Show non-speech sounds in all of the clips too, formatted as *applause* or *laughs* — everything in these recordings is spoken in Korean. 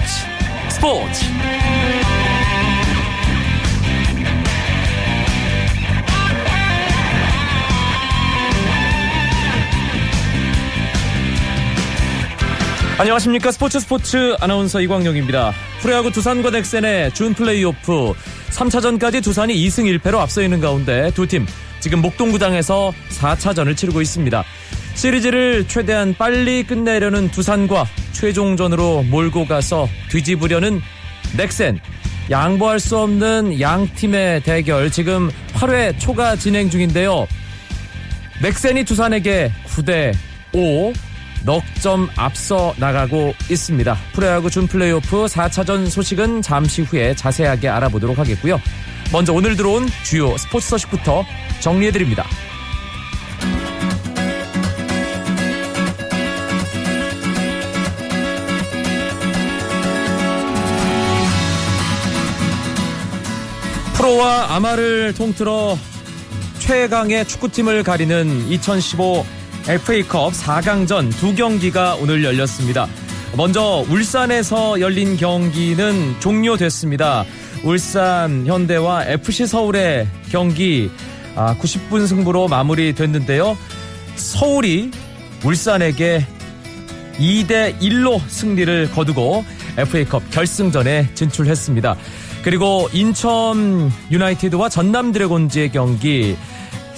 스포츠 스포츠 안녕하십니까 스포츠 스포츠 아나운서 이광용입니다. 프로야구 두산과 넥센의 준 플레이오프 3차전까지 두산이 2승 1패로 앞서 있는 가운데 두 팀 지금 목동구장에서 4차전을 치르고 있습니다. 시리즈를 최대한 빨리 끝내려는 두산과 최종전으로 몰고 가서 뒤집으려는 넥센 양보할 수 없는 양 팀의 대결 지금 8회 초가 진행 중인데요. 넥센이 두산에게 9대 5 넉점 앞서 나가고 있습니다. 프로야구 준 플레이오프 4차전 소식은 잠시 후에 자세하게 알아보도록 하겠고요. 먼저 오늘 들어온 주요 스포츠 소식부터 정리해드립니다. 프로와 아마를 통틀어 최강의 축구팀을 가리는 2015 FA컵 4강전 두 경기가 오늘 열렸습니다. 먼저 울산에서 열린 경기는 종료됐습니다. 울산 현대와 FC 서울의 경기 90분 아, 승부로 마무리됐는데요. 서울이 울산에게 2대 1로 승리를 거두고 FA컵 결승전에 진출했습니다. 그리고 인천 유나이티드와 전남 드래곤즈의 경기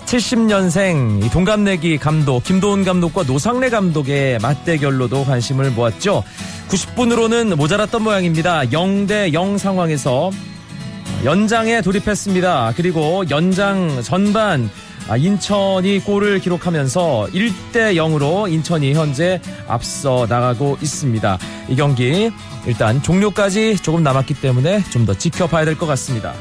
70년생 동갑내기 감독 김도훈 감독과 노상래 감독의 맞대결로도 관심을 모았죠. 90분으로는 모자랐던 모양입니다. 0대 0 상황에서 연장에 돌입했습니다. 그리고 연장 전반 인천이 골을 기록하면서 1대 0으로 인천이 현재 앞서 나가고 있습니다. 이 경기 일단 종료까지 조금 남았기 때문에 좀 더 지켜봐야 될 것 같습니다.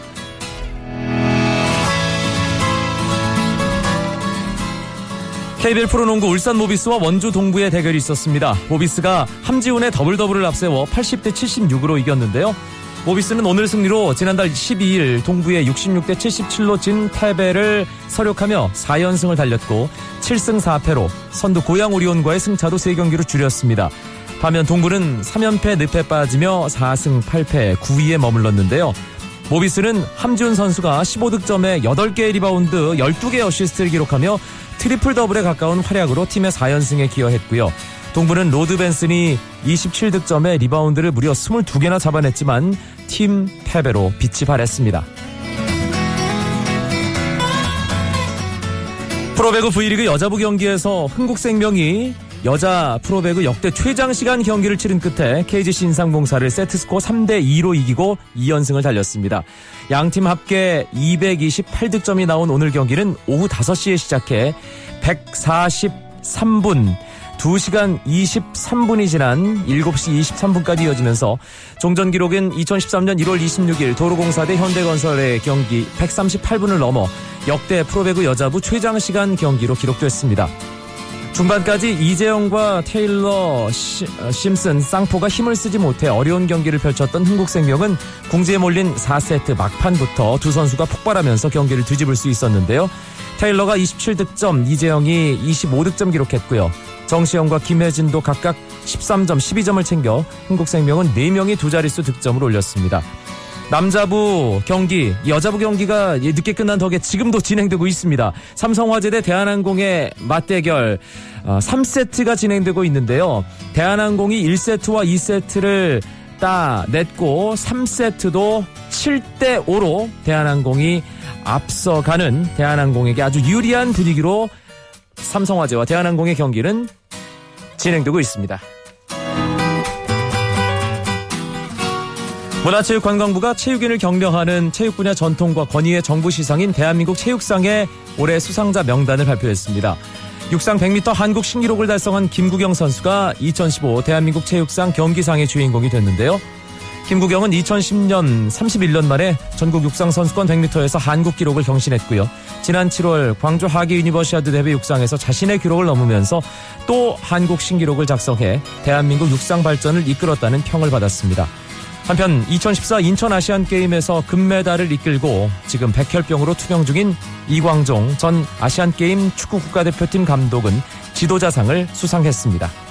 KBL 프로농구 울산 모비스와 원주 동부의 대결이 있었습니다. 모비스가 함지훈의 더블 더블을 앞세워 80대 76으로 이겼는데요. 모비스는 오늘 승리로 지난달 12일 동부의 66대 77로 진 패배를 서력하며 4연승을 달렸고 7승 4패로 선두 고양 오리온과의 승차도 3경기로 줄였습니다. 반면 동부는 3연패 늪에 빠지며 4승 8패 9위에 머물렀는데요. 모비스는 함지훈 선수가 15득점에 8개의 리바운드 12개 어시스트를 기록하며 트리플 더블에 가까운 활약으로 팀의 4연승에 기여했고요. 동부는 로드 벤슨이 27득점에 리바운드를 무려 22개나 잡아냈지만 팀 패배로 빛이 바랬습니다. 프로배구 V리그 여자부 경기에서 흥국생명이 여자 프로배구 역대 최장 시간 경기를 치른 끝에 KGC 인상공사를 세트스코어 3대 2로 이기고 2연승을 달렸습니다. 양팀 합계 228득점이 나온 오늘 경기는 오후 5시에 시작해 143분 2시간 23분이 지난 7시 23분까지 이어지면서 종전 기록은 2013년 1월 26일 도로공사 대 현대건설의 경기 138분을 넘어 역대 프로배구 여자부 최장 시간 경기로 기록됐습니다. 중반까지 이재영과 테일러, 시, 어, 심슨, 쌍포가 힘을 쓰지 못해 어려운 경기를 펼쳤던 흥국생명은 궁지에 몰린 4세트 막판부터 두 선수가 폭발하면서 경기를 뒤집을 수 있었는데요. 테일러가 27득점, 이재영이 25득점 기록했고요. 정시영과 김혜진도 각각 13점, 12점을 챙겨 흥국생명은 4명이 두 자릿수 득점을 올렸습니다. 남자부 경기, 여자부 경기가 늦게 끝난 덕에 지금도 진행되고 있습니다. 삼성화재 대 대한항공의 맞대결 3세트가 어, 진행되고 있는데요. 대한항공이 1세트와 2세트를 따 냈고 3세트도 7대 5로 대한항공이 앞서가는 대한항공에게 아주 유리한 분위기로 삼성화재와 대한항공의 경기는 진행되고 있습니다. 문화체육관광부가 체육인을 격려하는 체육 분야 전통과 권위의 정부 시상인 대한민국 체육상의 올해 수상자 명단을 발표했습니다. 육상 100m 한국 신기록을 달성한 김국영 선수가 2015 대한민국 체육상 경기상의 주인공이 됐는데요. 김국영은 2010년 31년 만에 전국 육상 선수권 100m에서 한국 기록을 경신했고요. 지난 7월 광주 하계 유니버시아드 대회 육상에서 자신의 기록을 넘으면서 또 한국 신기록을 작성해 대한민국 육상 발전을 이끌었다는 평을 받았습니다. 한편 2014 인천 아시안 게임에서 금메달을 이끌고 지금 백혈병으로 투병 중인 이광종 전 아시안 게임 축구 국가대표팀 감독은 지도자상을 수상했습니다.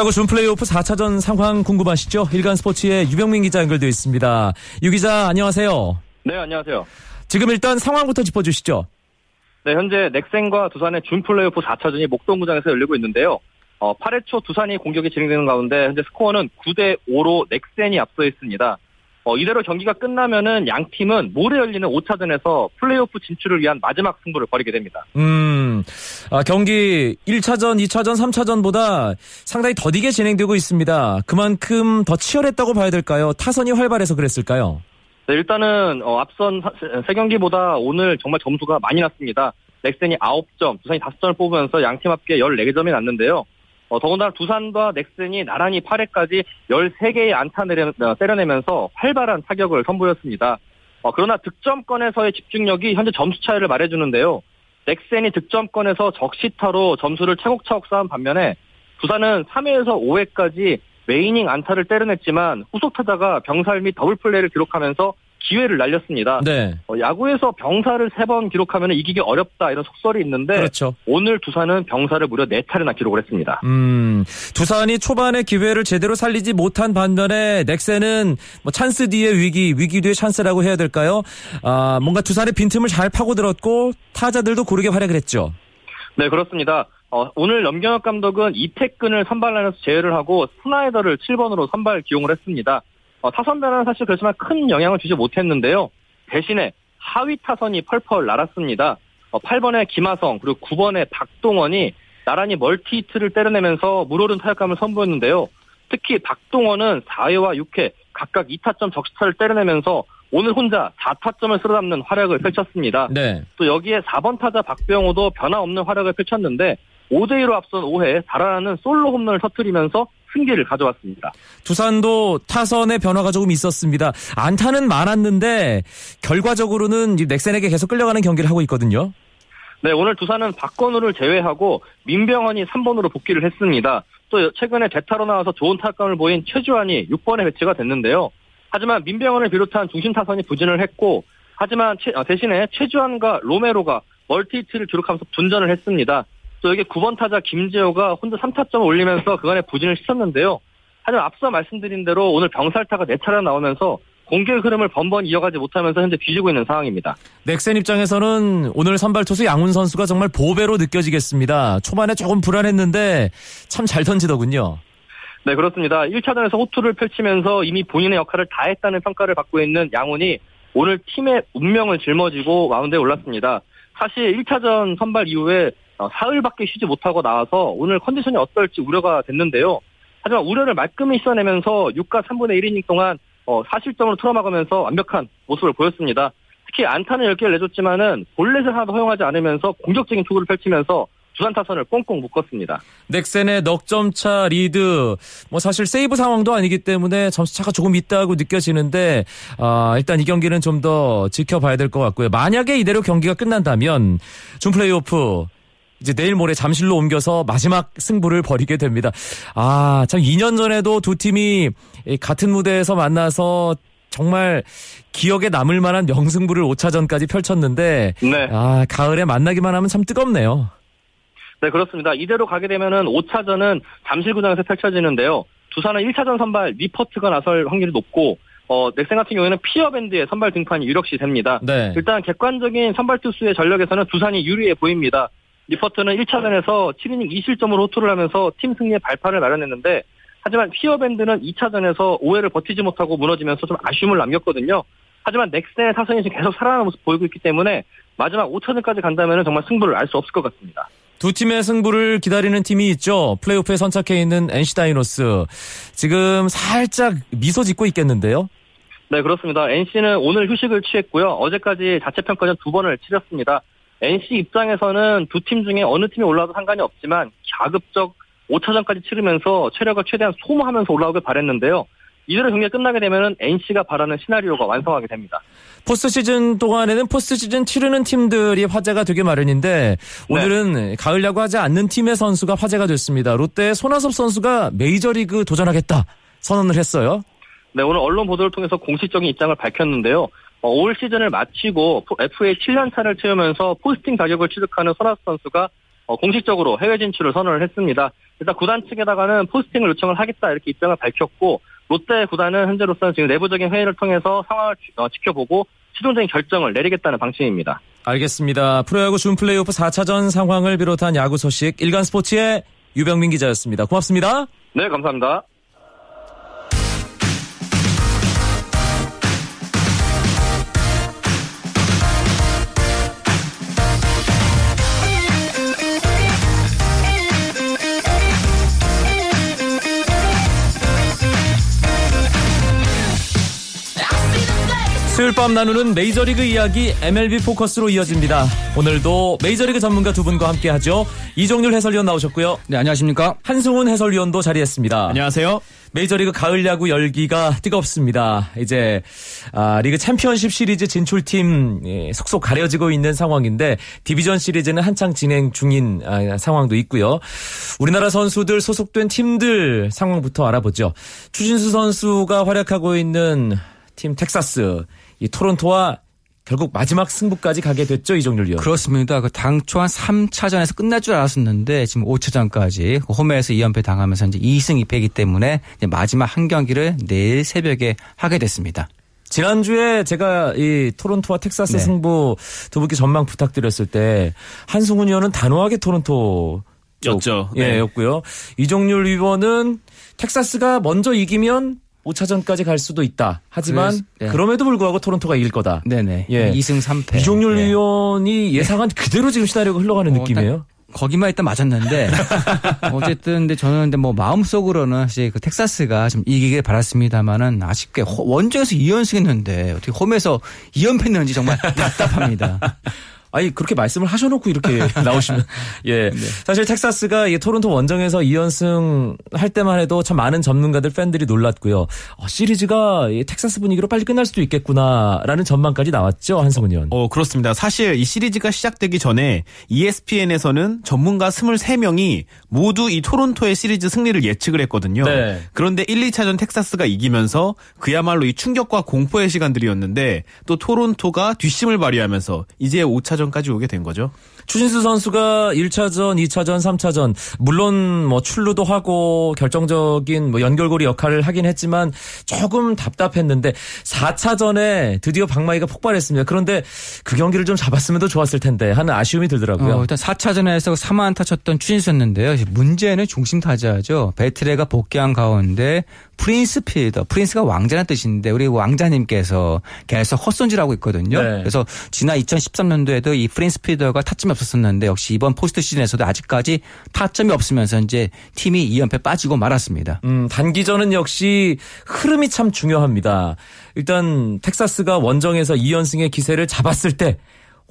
프로야구 준 플레이오프 4차전 상황 궁금하시죠? 일간 스포츠의 유병민 기자 연결되어 있습니다. 유 기자 안녕하세요. 네, 안녕하세요. 지금 일단 상황부터 짚어주시죠. 네, 현재 넥센과 두산의 준 플레이오프 4차전이 목동구장에서 열리고 있는데요. 어, 8회 초 두산이 공격이 진행되는 가운데 현재 스코어는 9대 5로 넥센이 앞서 있습니다. 어, 이대로 경기가 끝나면은 양 팀은 모레 열리는 5차전에서 플레이오프 진출을 위한 마지막 승부를 벌이게 됩니다. 음, 아, 경기 1차전, 2차전, 3차전보다 상당히 더디게 진행되고 있습니다. 그만큼 더 치열했다고 봐야 될까요? 타선이 활발해서 그랬을까요? 네, 일단은 어, 앞선 세 경기보다 오늘 정말 점수가 많이 났습니다. 넥센이 9점, 두산이 5점을 뽑으면서 양 팀 합계 14점이 났는데요. 어, 더군다나 두산과 넥센이 나란히 8회까지 13개의 안타를 어, 때려내면서 활발한 타격을 선보였습니다. 어, 그러나 득점권에서의 집중력이 현재 점수 차이를 말해주는데요. 넥센이 득점권에서 적시타로 점수를 차곡차곡 쌓은 반면에 두산은 3회에서 5회까지 매 이닝 안타를 때려냈지만 후속 타자가 병살 및 더블 플레이를 기록하면서 기회를 날렸습니다. 네. 어, 야구에서 병살을 세 번 기록하면 이기기 어렵다 이런 속설이 있는데 그렇죠. 오늘 두산은 병살을 무려 네 차례나 기록을 했습니다. 음, 두산이 초반에 기회를 제대로 살리지 못한 반면에 넥센은 뭐 찬스 뒤에 위기, 위기 뒤에 찬스라고 해야 될까요? 아, 뭔가 두산의 빈틈을 잘 파고들었고 타자들도 고르게 활약을 했죠. 네, 그렇습니다. 어, 오늘 염경엽 감독은 이태근을 선발라인에서 제외를 하고 스나이더를 7번으로 선발 기용을 했습니다. 어, 타선 변화는 사실 그렇지만 큰 영향을 주지 못했는데요. 대신에 하위 타선이 펄펄 날았습니다. 어, 8번의 김하성 그리고 9번의 박동원이 나란히 멀티히트를 때려내면서 물오른 타격감을 선보였는데요. 특히 박동원은 4회와 6회 각각 2타점 적시타를 때려내면서 오늘 혼자 4타점을 쓸어담는 활약을 펼쳤습니다. 네. 또 여기에 4번 타자 박병호도 변화 없는 활약을 펼쳤는데 5대2로 앞선 5회 달아나는 솔로 홈런을 터뜨리면서 승기를 가져왔습니다. 두산도 타선의 변화가 조금 있었습니다. 안타는 많았는데 결과적으로는 넥센에게 계속 끌려가는 경기를 하고 있거든요. 네, 오늘 두산은 박건우를 제외하고 민병헌이 3번으로 복귀를 했습니다. 또 최근에 대타로 나와서 좋은 타감을 보인 최주환이 6번에 배치가 됐는데요. 하지만 민병헌을 비롯한 중심 타선이 부진을 했고 하지만 어, 대신에 최주환과 로메로가 멀티히트를 기록하면서 분전을 했습니다. 또 여기 9번 타자 김재호가 혼자 3타점을 올리면서 그간의 부진을 씻었는데요. 하지만 앞서 말씀드린 대로 오늘 병살타가 4차례 나오면서 공격 흐름을 번번 이어가지 못하면서 현재 뒤지고 있는 상황입니다. 넥센 입장에서는 오늘 선발 투수 양훈 선수가 정말 보배로 느껴지겠습니다. 초반에 조금 불안했는데 참 잘 던지더군요. 네, 그렇습니다. 1차전에서 호투를 펼치면서 이미 본인의 역할을 다했다는 평가를 받고 있는 양훈이 오늘 팀의 운명을 짊어지고 마운드에 올랐습니다. 사실 1차전 선발 이후에 어, 사흘밖에 쉬지 못하고 나와서 오늘 컨디션이 어떨지 우려가 됐는데요. 하지만 우려를 말끔히 씻어내면서 6과 3분의 1이닝 동안 어, 4실점으로 틀어막으면서 완벽한 모습을 보였습니다. 특히 안타는 10개를 내줬지만은 볼넷을 하나도 허용하지 않으면서 공격적인 투구를 펼치면서 두산 타선을 꽁꽁 묶었습니다. 넥센의 넉점차 리드 뭐 사실 세이브 상황도 아니기 때문에 점수차가 조금 있다고 느껴지는데 아, 일단 이 경기는 좀 더 지켜봐야 될 것 같고요. 만약에 이대로 경기가 끝난다면 준 플레이오프 이제 내일 모레 잠실로 옮겨서 마지막 승부를 벌이게 됩니다. 아, 참 2년 전에도 두 팀이 같은 무대에서 만나서 정말 기억에 남을 만한 명승부를 5차전까지 펼쳤는데 네. 아, 가을에 만나기만 하면 참 뜨겁네요. 네, 그렇습니다. 이대로 가게 되면은 5차전은 잠실구장에서 펼쳐지는데요. 두산은 1차전 선발 니퍼트가 나설 확률이 높고 어, 넥센 같은 경우에는 피어밴드의 선발 등판이 유력시 됩니다. 네. 일단 객관적인 선발 투수의 전력에서는 두산이 유리해 보입니다. 니퍼트는 1차전에서 7이닝 2실점으로 호투를 하면서 팀 승리의 발판을 마련했는데 하지만 피어밴드는 2차전에서 5회를 버티지 못하고 무너지면서 좀 아쉬움을 남겼거든요. 하지만 넥센의 타선이 지금 계속 살아나는 모습 보이고 있기 때문에 마지막 5차전까지 간다면 정말 승부를 알 수 없을 것 같습니다. 두 팀의 승부를 기다리는 팀이 있죠. 플레이오프에 선착해 있는 NC 다이노스. 지금 살짝 미소 짓고 있겠는데요. 네, 그렇습니다. NC는 오늘 휴식을 취했고요. 어제까지 자체 평가전 두 번을 치렀습니다. NC 입장에서는 두 팀 중에 어느 팀이 올라와도 상관이 없지만 가급적 5차전까지 치르면서 체력을 최대한 소모하면서 올라오길 바랬는데요. 이대로 경기가 끝나게 되면 NC가 바라는 시나리오가 완성하게 됩니다. 포스트 시즌 동안에는 포스트 시즌 치르는 팀들이 화제가 되게 마련인데 오늘은 네. 가을 야구 하지 않는 팀의 선수가 화제가 됐습니다. 롯데의 손아섭 선수가 메이저리그 도전하겠다 선언을 했어요. 네, 오늘 언론 보도를 통해서 공식적인 입장을 밝혔는데요. 어, 올 시즌을 마치고 FA 7년 차를 채우면서 포스팅 자격을 취득하는 손아섭 선수가 어, 공식적으로 해외 진출을 선언을 했습니다. 일단 구단 측에다가는 포스팅을 요청을 하겠다 이렇게 입장을 밝혔고 롯데 구단은 현재로서는 지금 내부적인 회의를 통해서 상황을 어, 지켜보고 최종적인 결정을 내리겠다는 방침입니다. 알겠습니다. 프로야구 준 플레이오프 4차전 상황을 비롯한 야구 소식 일간 스포츠의 유병민 기자였습니다. 고맙습니다. 네, 감사합니다. 수요일 밤 나누는 메이저리그 이야기 MLB 포커스로 이어집니다. 오늘도 메이저리그 전문가 두 분과 함께하죠. 이종률 해설위원 나오셨고요. 네, 안녕하십니까. 한승훈 해설위원도 자리했습니다. 안녕하세요. 메이저리그 가을 야구 열기가 뜨겁습니다. 이제 아, 리그 챔피언십 시리즈 진출팀 예, 속속 가려지고 있는 상황인데 디비전 시리즈는 한창 진행 중인 아, 상황도 있고요. 우리나라 선수들 소속된 팀들 상황부터 알아보죠. 추진수 선수가 활약하고 있는 팀 텍사스 이 토론토와 결국 마지막 승부까지 가게 됐죠 이종률 위원. 그렇습니다. 그 당초 한 3차전에서 끝날 줄 알았었는데 지금 5차전까지 그 홈에서 2연패 당하면서 이제 2승 2패이기 때문에 마지막 한 경기를 내일 새벽에 하게 됐습니다. 지난주에 제가 이 토론토와 텍사스 네. 승부 두 분께 전망 부탁드렸을 때 한승훈 의원은 단호하게 토론토 였죠. 예, 네. 였고요. 이종률 위원은 텍사스가 먼저 이기면 5차전까지 갈 수도 있다. 하지만 그래서, 네. 그럼에도 불구하고 토론토가 이길 거다. 네네. 예. 2승 3패. 이종률 네. 위원이 예상한 그대로 지금 시나리오가 흘러가는 어, 느낌이에요. 거기만 일단 맞았는데 *laughs* 어쨌든 근데 저는 근데 뭐 마음속으로는 사실 그 텍사스가 좀 이기길 바랐습니다만은 아쉽게 원정에서 2연승했는데 어떻게 홈에서 2연패했는지 정말 답답합니다. *laughs* 아니 그렇게 말씀을 하셔놓고 이렇게 *laughs* 나오시면 예 네. 사실 텍사스가 이 토론토 원정에서 2연승 할 때만 해도 참 많은 전문가들 팬들이 놀랐고요 어, 시리즈가 텍사스 분위기로 빨리 끝날 수도 있겠구나라는 전망까지 나왔죠 한성은 의원. 어 그렇습니다. 사실 이 시리즈가 시작되기 전에 ESPN에서는 전문가 23명이 모두 이 토론토의 시리즈 승리를 예측을 했거든요. 네. 그런데 1, 2차전 텍사스가 이기면서 그야말로 이 충격과 공포의 시간들이었는데 또 토론토가 뒷심을 발휘하면서 이제 5차전 4차 전까지 오게 된 거죠. 추신수 선수가 1차전, 2차전, 3차전 물론 뭐 출루도 하고 결정적인 뭐 연결고리 역할을 하긴 했지만 조금 답답했는데 4차전에 드디어 박마이가 폭발했습니다. 그런데 그 경기를 좀 잡았으면 더 좋았을 텐데 하는 아쉬움이 들더라고요. 어, 일단 4차전에서 3안타 쳤던 추신수였는데요. 문제는 중심 타자죠. 베트레가 복귀한 가운데 프린스 필더, 프린스가 왕자라는 뜻인데 우리 왕자님께서 계속 헛손질하고 있거든요. 네. 그래서 지난 2013년도에도 이 프린스 필더가 타점이 없 었었는데 역시 이번 포스트 시즌에서도 아직까지 타점이 없으면서 이제 팀이 2연패 빠지고 말았습니다. 음, 단기전은 역시 흐름이 참 중요합니다. 일단 텍사스가 원정에서 2연승의 기세를 잡았을 때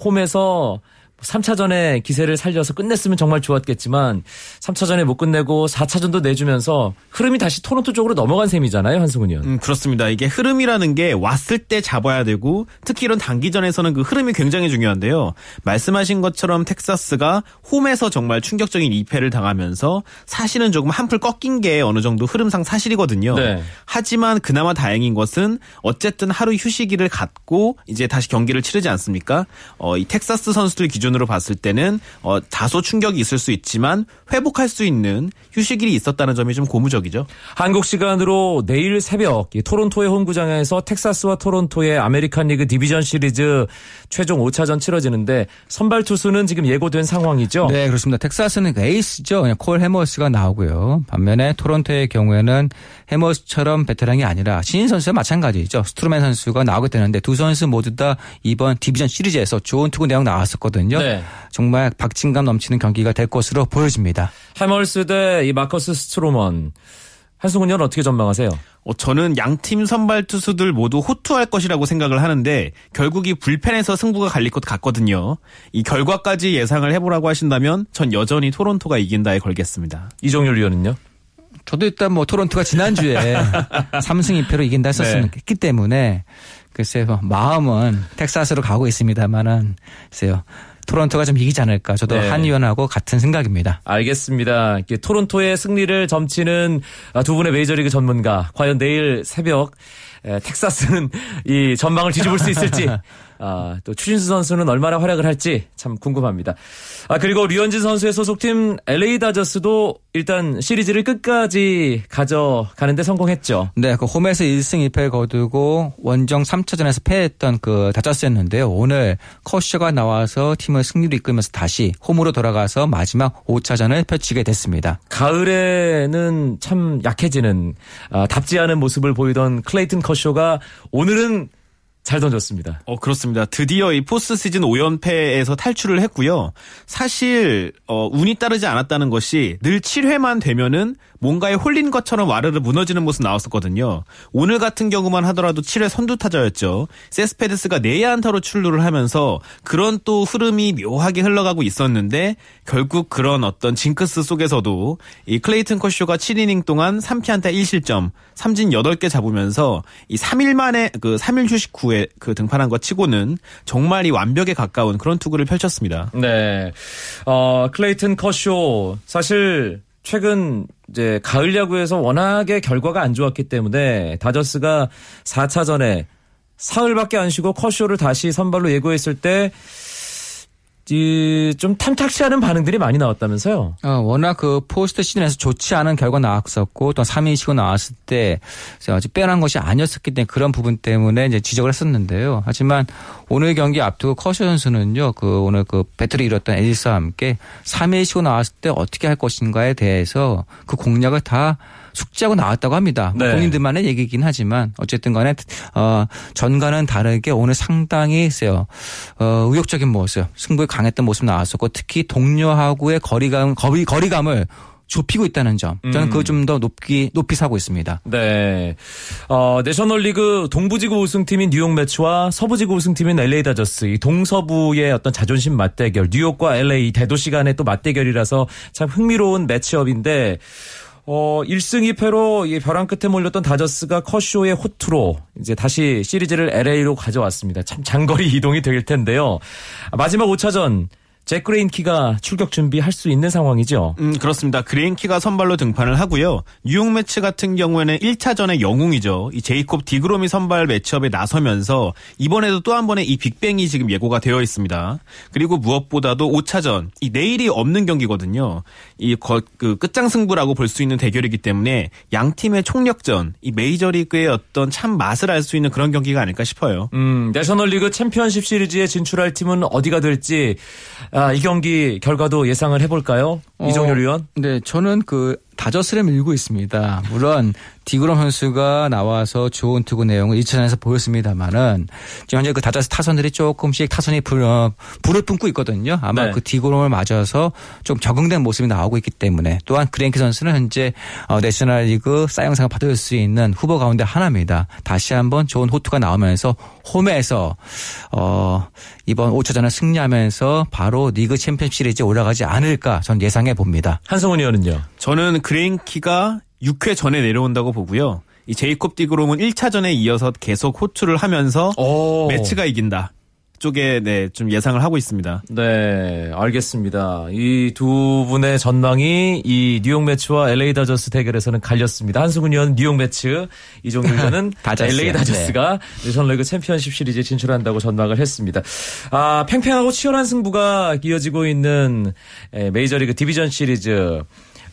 홈에서 3차전에 기세를 살려서 끝냈으면 정말 좋았겠지만 3차전에 못 끝내고 4차전도 내주면서 흐름이 다시 토론토 쪽으로 넘어간 셈이잖아요, 한승훈 의원. 음, 그렇습니다. 이게 흐름이라는 게 왔을 때 잡아야 되고 특히 이런 단기전에서는 그 흐름이 굉장히 중요한데요. 말씀하신 것처럼 텍사스가 홈에서 정말 충격적인 2패를 당하면서 사실은 조금 한풀 꺾인 게 어느 정도 흐름상 사실이거든요. 네. 하지만 그나마 다행인 것은 어쨌든 하루 휴식일을 갖고 이제 다시 경기를 치르지 않습니까? 어, 이 텍사스 선수들 기준 기준으로 봤을 때는 어, 다소 충격이 있을 수 있지만 회복할 수 있는 휴식일이 있었다는 점이 좀 고무적이죠. 한국 시간으로 내일 새벽 토론토의 홈구장에서 텍사스와 토론토의 아메리칸 리그 디비전 시리즈 최종 5차전 치러지는데 선발 투수는 지금 예고된 상황이죠. 네, 그렇습니다. 텍사스는 그 에이스죠. 그냥 콜 해멀스가 나오고요. 반면에 토론토의 경우에는 해멀스처럼 베테랑이 아니라 신인 선수와 마찬가지죠. 스트로먼 선수가 나오게 되는데 두 선수 모두 다 이번 디비전 시리즈에서 좋은 투구 내용 나왔었거든요. 네. 정말 박진감 넘치는 경기가 될 것으로 보여집니다. 해멀스 대 이 마커스 스트로먼 한승훈 의원 어떻게 전망하세요? 어, 저는 양팀 선발 투수들 모두 호투할 것이라고 생각을 하는데 결국 이 불펜에서 승부가 갈릴 것 같거든요. 이 결과까지 예상을 해보라고 하신다면 전 여전히 토론토가 이긴다에 걸겠습니다. 이종률 위원은요? 저도 일단 뭐 토론토가 지난주에 *laughs* 3승 2패로 이긴다 했었기 네. 때문에 글쎄요 마음은 텍사스로 가고 있습니다만은 글쎄요 토론토가 좀 이기지 않을까. 저도 네. 한 의원하고 같은 생각입니다. 알겠습니다. 토론토의 승리를 점치는 두 분의 메이저리그 전문가. 과연 내일 새벽 텍사스는 이 전망을 뒤집을 수 있을지 *laughs* 아, 또 추신수 선수는 얼마나 활약을 할지 참 궁금합니다. 아, 그리고 류현진 선수의 소속팀 LA 다저스도 일단 시리즈를 끝까지 가져가는데 성공했죠. 네, 그 홈에서 1승 2패를 거두고 원정 3차전에서 패했던 그 다저스였는데요. 오늘 커쇼가 나와서 팀을 승리로 이끌면서 다시 홈으로 돌아가서 마지막 5차전을 펼치게 됐습니다. 가을에는 참 약해지는 아, 답지 않은 모습을 보이던 클레이튼 커쇼가 오늘은 잘 던졌습니다. 어, 그렇습니다. 드디어 이 포스트 시즌 5연패에서 탈출을 했고요. 사실, 어, 운이 따르지 않았다는 것이 늘 7회만 되면은 뭔가에 홀린 것처럼 와르르 무너지는 모습 나왔었거든요. 오늘 같은 경우만 하더라도 7회 선두 타자였죠. 세스페데스가 내야 안타로 출루를 하면서 그런 또 흐름이 묘하게 흘러가고 있었는데 결국 그런 어떤 징크스 속에서도 이 클레이튼 커쇼가 7이닝 동안 3피안타 1실점, 삼진 8개 잡으면서 이 3일 만에 그 3일 휴식 후에 그 등판한 것 치고는 정말 이 완벽에 가까운 그런 투구를 펼쳤습니다. 네. 어, 클레이튼 커쇼 사실 최근 이제 가을 야구에서 워낙에 결과가 안 좋았기 때문에 다저스가 4차전에 사흘밖에 안 쉬고 커쇼를 다시 선발로 예고했을 때 이, 좀 탐탁치 않은 반응들이 많이 나왔다면서요? 어, 워낙 그 포스트 시즌에서 좋지 않은 결과 나왔었고 또 3일 쉬고 나왔을 때 아주 빼어난 것이 아니었었기 때문에 그런 부분 때문에 이제 지적을 했었는데요. 하지만 오늘 경기 앞두고 커쇼 선수는요, 그 오늘 그 배터리를 이뤘던 엘리스와 함께 3일 쉬고 나왔을 때 어떻게 할 것인가에 대해서 그 공략을 다 숙지하고 나왔다고 합니다. 뭐 네. 본인들만의 얘기긴 하지만 어쨌든 간에 어 전과는 다르게 오늘 상당히 세요. 어 의욕적인 모습, 승부에 강했던 모습 나왔었고 특히 동료하고의 거리감 거리 거리감을 좁히고 있다는 점. 저는 음. 그거 좀 더 높이 높이 사고 있습니다. 네. 어, 내셔널리그 동부지구 우승팀인 뉴욕 매츠와 서부지구 우승팀인 LA 다저스 이 동서부의 어떤 자존심 맞대결, 뉴욕과 LA 대도시 간의 또 맞대결이라서 참 흥미로운 매치업인데 어, 1승 2패로 이 벼랑 끝에 몰렸던 다저스가 커쇼의 호투로 이제 다시 시리즈를 LA로 가져왔습니다. 참 장거리 이동이 될 텐데요. 마지막 5차전 잭 그레인키가 출격 준비할 수 있는 상황이죠. 음, 그렇습니다. 그레인키가 선발로 등판을 하고요. 뉴욕 메츠 같은 경우에는 1차전의 영웅이죠. 이 제이콥 디그롬이 선발 매치업에 나서면서 이번에도 또 한 번의 이 빅뱅이 지금 예고가 되어 있습니다. 그리고 무엇보다도 5차전, 이 내일이 없는 경기거든요. 이 거, 그 끝장 승부라고 볼 수 있는 대결이기 때문에 양 팀의 총력전, 이 메이저리그의 어떤 참 맛을 알 수 있는 그런 경기가 아닐까 싶어요. 음, 내셔널리그 챔피언십 시리즈에 진출할 팀은 어디가 될지 아, 이 경기 결과도 예상을 해볼까요? 이종열 의원. 네, 저는 그 다저스를 밀고 있습니다. 물론 디그롬 선수가 나와서 좋은 투구 내용을 2차전에서 보였습니다만은 지금 현재 그 다저스 타선들이 조금씩 타선이 불, 어, 불을 뿜고 있거든요. 아마 네. 그 디그롬을 맞아서 좀 적응된 모습이 나오고 있기 때문에 또한 그레인키 선수는 현재 어, 내셔널리그 사이영상을 받을 수 있는 후보 가운데 하나입니다. 다시 한번 좋은 호투가 나오면서 홈에서 어, 이번 5차전을 승리하면서 바로 리그 챔피언 시리즈에 올라가지 않을까 전 예상해 봅니다. 한성훈 의원은요. 저는 그레인키가 6회 전에 내려온다고 보고요. 이 제이콥 디그롬은 1차전에 이어서 계속 호투를 하면서 오. 메츠가 이긴다. 쪽에 네, 좀 예상을 하고 있습니다. 네, 알겠습니다. 이 두 분의 전망이 이 뉴욕 매츠와 LA 다저스 대결에서는 갈렸습니다. 한승훈 의원 뉴욕 매츠, 이종일 *laughs* 의원은 다저스요. LA 다저스가 내셔널리그 챔피언십 시리즈에 진출한다고 전망을 했습니다. 아, 팽팽하고 치열한 승부가 이어지고 있는 에, 메이저리그 디비전 시리즈.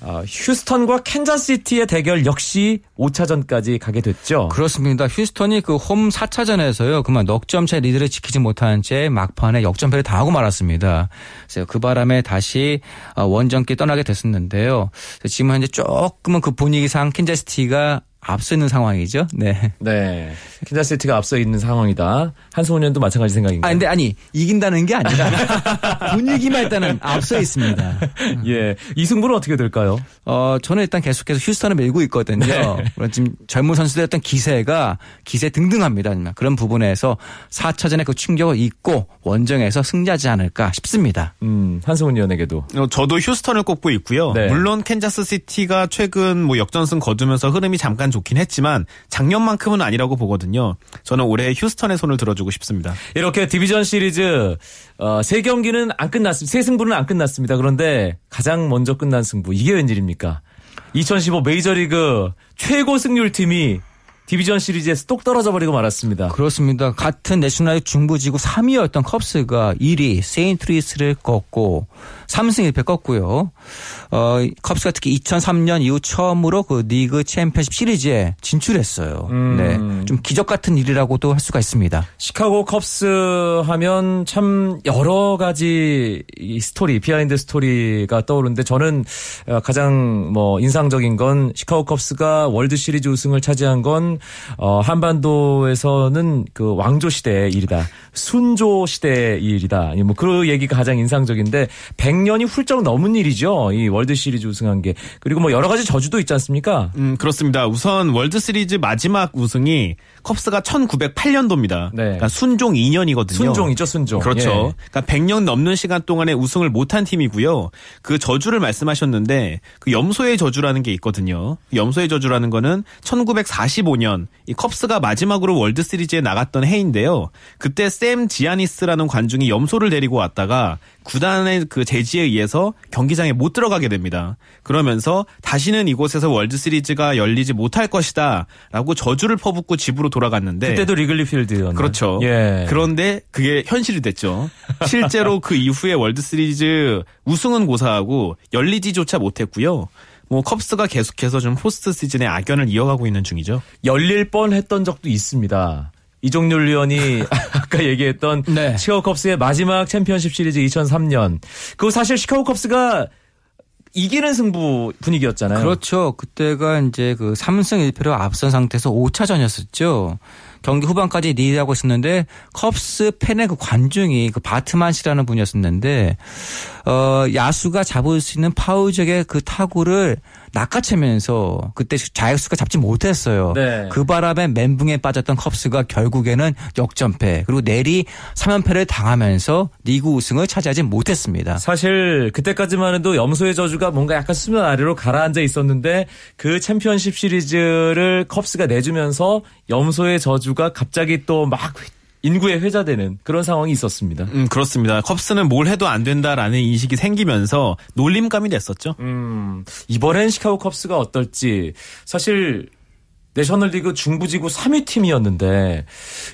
아, 휴스턴과 캔자스시티의 대결 역시 5차전까지 가게 됐죠. 그렇습니다. 휴스턴이 그 홈 4차전에서요. 그만 넉 점 차 리드를 지키지 못한 채 막판에 역전패를 당하고 말았습니다. 그래서 그 바람에 다시 어, 원정길 떠나게 됐었는데요. 지금 현재 조금은 그 분위기상 캔자스시티가 앞서 있는 상황이죠. 네. 네. 캔자스시티가 앞서 있는 상황이다. 한승훈 의원도 마찬가지 생각인가요? 아, 근데 아니, 이긴다는 게 아니라 *laughs* 분위기만 일단은 앞서 있습니다. *laughs* 예. 이 승부는 어떻게 될까요? 어, 저는 일단 계속해서 휴스턴을 밀고 있거든요. 네. 물론 지금 젊은 선수들의 어떤 기세가 기세 등등합니다. 그런 부분에서 4차전의 그 충격을 잊고 원정에서 승리하지 않을까 싶습니다. 음, 한승훈 위원에게도. 어, 저도 휴스턴을 꼽고 있고요. 네. 물론 캔자스 시티가 최근 뭐 역전승 거두면서 흐름이 잠깐 좋긴 했지만 작년만큼은 아니라고 보거든요. 저는 올해 휴스턴의 손을 들어주고 싶습니다. 이렇게 디비전 시리즈 어, 세 경기는 안 끝났습니다. 세 승부는 안 끝났습니다. 그런데 가장 먼저 끝난 승부 이게 웬일입니까? 2015 메이저리그 최고 승률 팀이 디비전 시리즈에서 똑 떨어져 버리고 말았습니다. 그렇습니다. 같은 내셔널 중부지구 3위였던 컵스가 1위 세인트루이스를 꺾고 3승 1패 꺾고요. 어, 컵스가 특히 2003년 이후 처음으로 그 리그 챔피언십 시리즈에 진출했어요. 음. 네. 좀 기적 같은 일이라고도 할 수가 있습니다. 시카고 컵스 하면 참 여러 가지 이 스토리, 비하인드 스토리가 떠오르는데 저는 어, 가장 뭐 인상적인 건 시카고 컵스가 월드 시리즈 우승을 차지한 건 어, 한반도에서는 그 왕조 시대의 일이다. 순조 시대의 일이다. 뭐 그 얘기가 가장 인상적인데 100년이 훌쩍 넘은 일이죠. 이 월드 시리즈 우승한 게. 그리고 뭐 여러 가지 저주도 있지 않습니까? 음, 그렇습니다. 우선 월드 시리즈 마지막 우승이 컵스가 1908년도입니다. 네. 그러니까 순종 2년이거든요. 순종이죠, 순종. 그렇죠. 예. 그러니까 100년 넘는 시간 동안에 우승을 못한 팀이고요. 그 저주를 말씀하셨는데 그 염소의 저주라는 게 있거든요. 염소의 저주라는 거는 1945년 이 컵스가 마지막으로 월드 시리즈에 나갔던 해인데요. 그때 샘 시아니스라는 관중이 염소를 데리고 왔다가 구단의 그 제지에 의해서 경기장에 못 들어가게 됩니다. 그러면서 다시는 이곳에서 월드 시리즈가 열리지 못할 것이다라고 저주를 퍼붓고 집으로 돌아갔는데 그때도 리글리 필드였나요? 그렇죠. 예. 그런데 그게 현실이 됐죠. 실제로 그 이후에 월드 시리즈 우승은 고사하고 열리지조차 못했고요. 뭐 컵스가 계속해서 좀 포스트 시즌의 악연을 이어가고 있는 중이죠. 열릴 뻔 했던 적도 있습니다. 이종률 위원이 *laughs* 아까 얘기했던 네. 시카고 컵스의 마지막 챔피언십 시리즈 2003년. 그거 사실 시카고 컵스가 이기는 승부 분위기였잖아요. 그렇죠. 그때가 이제 그 3승 1패로 앞선 상태에서 5차전이었었죠. 경기 후반까지 리드하고 있었는데 컵스 팬의 그 관중이 그 바트만 씨라는 분이었었는데 어 야수가 잡을 수 있는 파우적의 그 타구를 낚아채면서 그때 자익수가 잡지 못했어요. 네. 그 바람에 멘붕에 빠졌던 컵스가 결국에는 역전패 그리고 내리 3연패를 당하면서 리그 우승을 차지하지 못했습니다. 사실 그때까지만 해도 염소의 저주가 뭔가 약간 수면 아래로 가라앉아 있었는데 그 챔피언십 시리즈를 컵스가 내주면서 염소의 저주 가 갑자기 또 막 인구에 회자되는 그런 상황이 있었습니다. 음, 그렇습니다. 컵스는 뭘 해도 안 된다라는 인식이 생기면서 놀림감이 됐었죠. 음, 이번엔 시카고 컵스가 어떨지 사실 내셔널리그 중부지구 3위 팀이었는데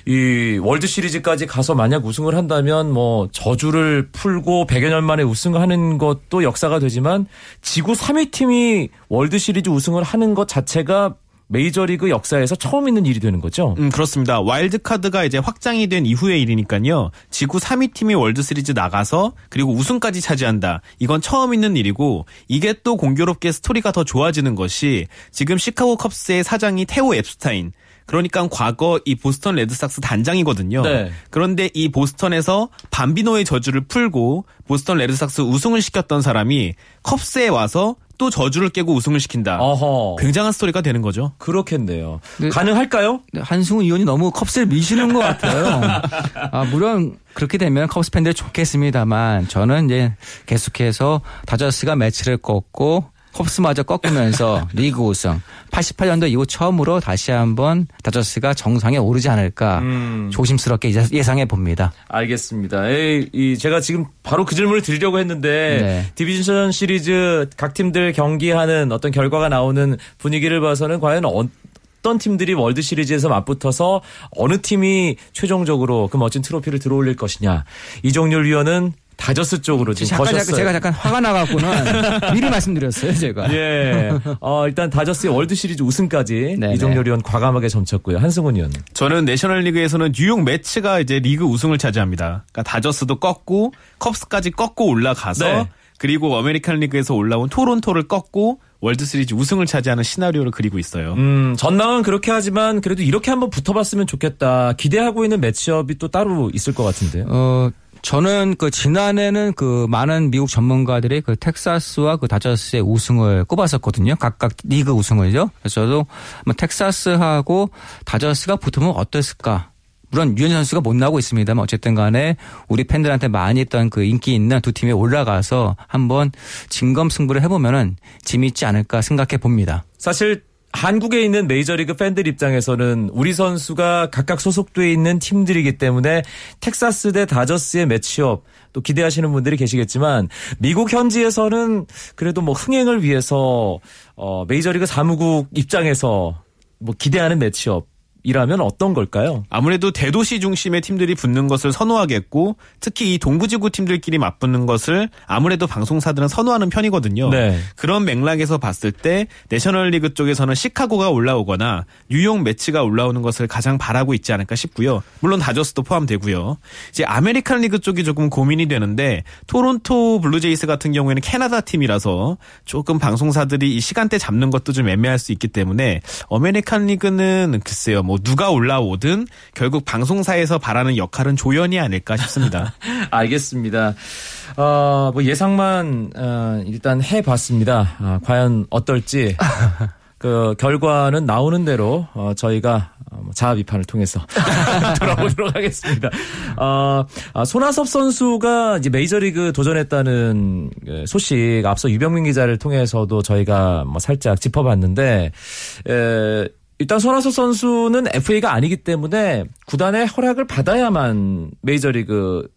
이 월드 시리즈까지 가서 만약 우승을 한다면 뭐 저주를 풀고 100여 년 만에 우승하는 것도 역사가 되지만 지구 3위 팀이 월드 시리즈 우승을 하는 것 자체가 메이저리그 역사에서 처음 있는 일이 되는 거죠. 음, 그렇습니다. 와일드카드가 이제 확장이 된 이후의 일이니까요. 지구 3위 팀이 월드시리즈 나가서 그리고 우승까지 차지한다. 이건 처음 있는 일이고 이게 또 공교롭게 스토리가 더 좋아지는 것이 지금 시카고 컵스의 사장이 테오 엡스타인. 그러니까 과거 이 보스턴 레드삭스 단장이거든요. 네. 그런데 이 보스턴에서 밤비노의 저주를 풀고 보스턴 레드삭스 우승을 시켰던 사람이 컵스에 와서 또 저주를 깨고 우승을 시킨다. 어허. 굉장한 스토리가 되는 거죠. 그렇겠네요. 네. 가능할까요? 네, 한승우 의원이 너무 컵스를 미시는 것 같아요. 아, 물론 그렇게 되면 컵스 팬들이 좋겠습니다만 저는 이제 계속해서 다저스가 매치를 꺾고 컵스마저 꺾으면서 *laughs* 리그 우승 88년도 이후 처음으로 다시 한번 다저스가 정상에 오르지 않을까 음. 조심스럽게 예상해 봅니다. 알겠습니다. 에이, 이 제가 지금 바로 그 질문을 드리려고 했는데 네. 디비전 시리즈 각 팀들 경기하는 어떤 결과가 나오는 분위기를 봐서는 과연 어떤 팀들이 월드 시리즈에서 맞붙어서 어느 팀이 최종적으로 그 멋진 트로피를 들어올릴 것이냐. 이종률 위원은 다저스 쪽으로 지금 잠깐, 거셨어요. 잠깐, 제가 잠깐 화가 나갖고는 *laughs* 미리 말씀드렸어요, 제가. 예. 어, 일단 다저스의 월드 시리즈 우승까지 네네. 이종률 위원 과감하게 점쳤고요. 한승훈 위원. 저는 내셔널리그에서는 뉴욕 메츠가 이제 리그 우승을 차지합니다. 그러니까 다저스도 꺾고 컵스까지 꺾고 올라가서 네. 그리고 아메리칸 리그에서 올라온 토론토를 꺾고 월드 시리즈 우승을 차지하는 시나리오를 그리고 있어요. 음, 전망은 그렇게 하지만 그래도 이렇게 한번 붙어봤으면 좋겠다. 기대하고 있는 매치업이 또 따로 있을 것 같은데요. 어, 저는 그 지난해는 그 많은 미국 전문가들이 그 텍사스와 그 다저스의 우승을 꼽았었거든요. 각각 리그 우승을요. 그래서 저도 뭐 텍사스하고 다저스가 붙으면 어땠을까? 물론 유현 선수가 못 나오고 있습니다만 어쨌든 간에 우리 팬들한테 많이 있던 그 인기 있는 두 팀이 올라가서 한번 진검승부를 해보면은 재미있지 않을까 생각해 봅니다. 사실 한국에 있는 메이저리그 팬들 입장에서는 우리 선수가 각각 소속돼 있는 팀들이기 때문에 텍사스 대 다저스의 매치업 또 기대하시는 분들이 계시겠지만 미국 현지에서는 그래도 뭐 흥행을 위해서 어 메이저리그 사무국 입장에서 뭐 기대하는 매치업 이라면 어떤 걸까요? 아무래도 대도시 중심의 팀들이 붙는 것을 선호하겠고 특히 이 동부지구 팀들끼리 맞붙는 것을 아무래도 방송사들은 선호하는 편이거든요. 네. 그런 맥락에서 봤을 때 내셔널리그 쪽에서는 시카고가 올라오거나 뉴욕 메츠가 올라오는 것을 가장 바라고 있지 않을까 싶고요. 물론 다저스도 포함되고요. 이제 아메리칸 리그 쪽이 조금 고민이 되는데 토론토 블루제이스 같은 경우에는 캐나다 팀이라서 조금 방송사들이 이 시간대 잡는 것도 좀 애매할 수 있기 때문에 아메리칸 리그는 글쎄요. 뭐 누가 올라오든 결국 방송사에서 바라는 역할은 조연이 아닐까 싶습니다. *laughs* 알겠습니다. 어, 뭐 예상만 어, 일단 해봤습니다. 아, 과연 어떨지 *laughs* 그 결과는 나오는 대로 어, 저희가 어, 자아 비판을 통해서 *laughs* 돌아보도록 하겠습니다. 어, 아, 손아섭 선수가 이제 메이저리그 도전했다는 그 소식 앞서 유병민 기자를 통해서도 저희가 뭐 살짝 짚어봤는데 에, 일단 손아섭 선수는 FA가 아니기 때문에 구단의 허락을 받아야만 메이저리그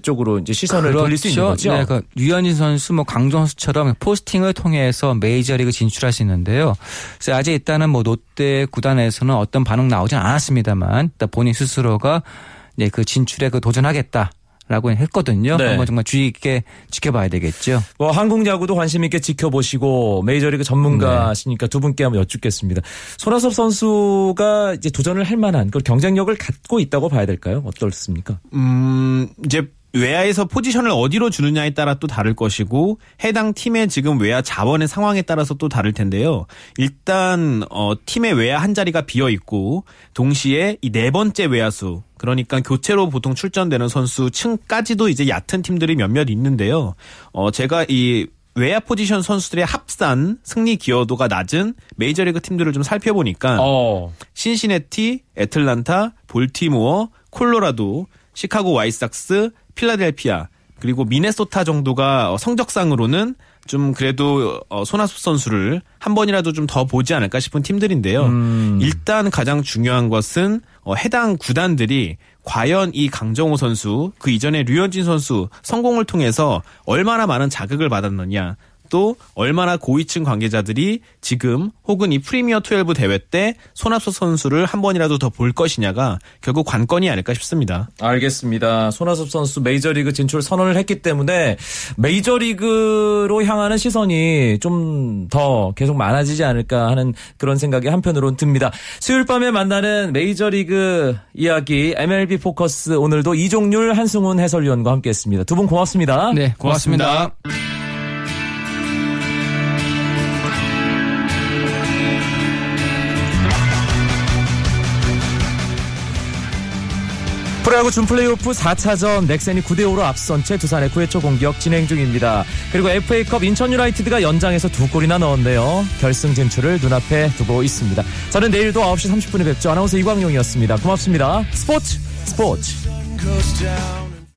쪽으로 이제 시선을 돌릴 수 있는 거죠. 네, 그 류현진 선수, 뭐 강정 선수처럼 포스팅을 통해서 메이저리그 진출할 수 있는데요. 그래서 아직 일단은 뭐 롯데 구단에서는 어떤 반응 나오진 않았습니다만, 일단 본인 스스로가 네, 그 진출에 그 도전하겠다. 라고 했거든요. 네. 한번 정말 주의 있게 지켜봐야 되겠죠. 뭐 한국 야구도 관심 있게 지켜보시고 메이저리그 전문가시니까 두 분께 한번 여쭙겠습니다. 손아섭 선수가 이제 도전을 할 만한 그 경쟁력을 갖고 있다고 봐야 될까요? 어떻습니까? 음, 이제 외야에서 포지션을 어디로 주느냐에 따라 또 다를 것이고 해당 팀의 지금 외야 자원의 상황에 따라서 또 다를 텐데요. 일단 어 팀의 외야 한 자리가 비어 있고 동시에 이 네 번째 외야수 그러니까 교체로 보통 출전되는 선수 층까지도 이제 얕은 팀들이 몇몇 있는데요. 어 제가 이 외야 포지션 선수들의 합산 승리 기여도가 낮은 메이저리그 팀들을 좀 살펴보니까 어. 신시내티, 애틀란타, 볼티모어, 콜로라도, 시카고 와이삭스, 필라델피아 그리고 미네소타 정도가 성적상으로는 좀 그래도 어, 손아섭 선수를 한 번이라도 좀 더 보지 않을까 싶은 팀들인데요. 음. 일단 가장 중요한 것은 어, 해당 구단들이 과연 이 강정호 선수 그 이전에 류현진 선수 성공을 통해서 얼마나 많은 자극을 받았느냐 또 얼마나 고위층 관계자들이 지금 혹은 이 프리미어 12 대회 때 손아섭 선수를 한 번이라도 더 볼 것이냐가 결국 관건이 아닐까 싶습니다. 알겠습니다. 손아섭 선수 메이저리그 진출 선언을 했기 때문에 메이저리그로 향하는 시선이 좀 더 계속 많아지지 않을까 하는 그런 생각이 한편으론 듭니다. 수요일 밤에 만나는 메이저리그 이야기 MLB 포커스 오늘도 이종률 한승훈 해설위원과 함께했습니다. 두 분 고맙습니다. 네, 고맙습니다. 프로야구 준플레이오프 4차전 넥센이 9대5로 앞선 채 두산의 9회초 공격 진행 중입니다. 그리고 FA컵 인천 유나이티드가 연장에서 두 골이나 넣었네요. 결승 진출을 눈앞에 두고 있습니다. 저는 내일도 9시 30분에 뵙죠. 아나운서 이광용이었습니다. 고맙습니다. 스포츠 스포츠.